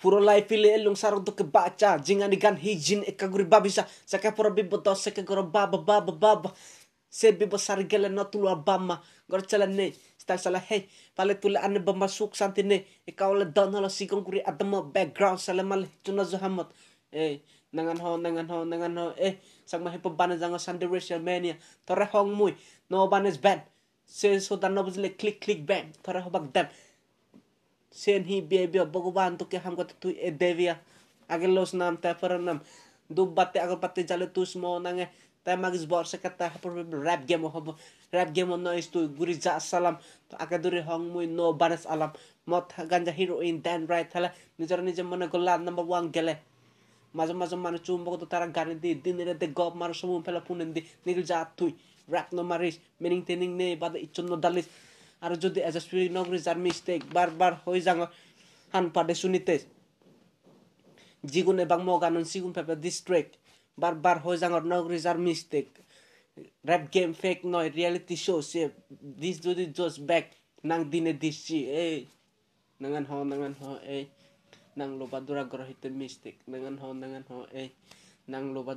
Puro lai pili elung sarong to ke baca jingan igan hijin ekaguri babisa saka pura bibo to saka goro baba baba baba se bibo sarigele no tulu abama gor chala ne stal sala hey pale tule ane ba masuk santi ne ikaw la don hala sigong kuri adamo background sala mal tuna zahamot eh nangan ho nangan ho nangan ho eh sang mahi bana janga sande racial mania tore hong mui no banes bad se so dan no buzle click click bang tore ho bag dam sen hi bebia भगवान तो क्या हमको tu e devia age los nam ta para nam du batte agar patte jale tu smo nange ta magis bor se kata hapur rap game hobo rap game no is tu guri ja salam to aga duri hong mui no banas alam mot ganja heroin dan right thala নিজের নিজে মনে করলে number one গেলে মাঝে মাঝে মানে চুম্বক তো তারা গাড়ি দি দিন রাতে গপ মারো সময় ফেলা পুনেন দি নিগল যা তুই rap no maris meaning tening ne bada ichon আর যদি এজ এস নগরী যার মিস্টেক বারবার হয়ে যাঙ, হান পাডে শুনিতে। জিগুনে বাং মগানন সিগুন পেপে ডিস্ট্রিক্ট বারবার হয়ে যাঙ নগরী যার মিস্টেক র্যাপ গেম ফেক নয় রিয়েলিটি শো সে দিস যদি জোস back nang dine disi eh nangan ho nangan ho eh nang loba dura gro hite mistake nangan ho nangan ho eh nang loba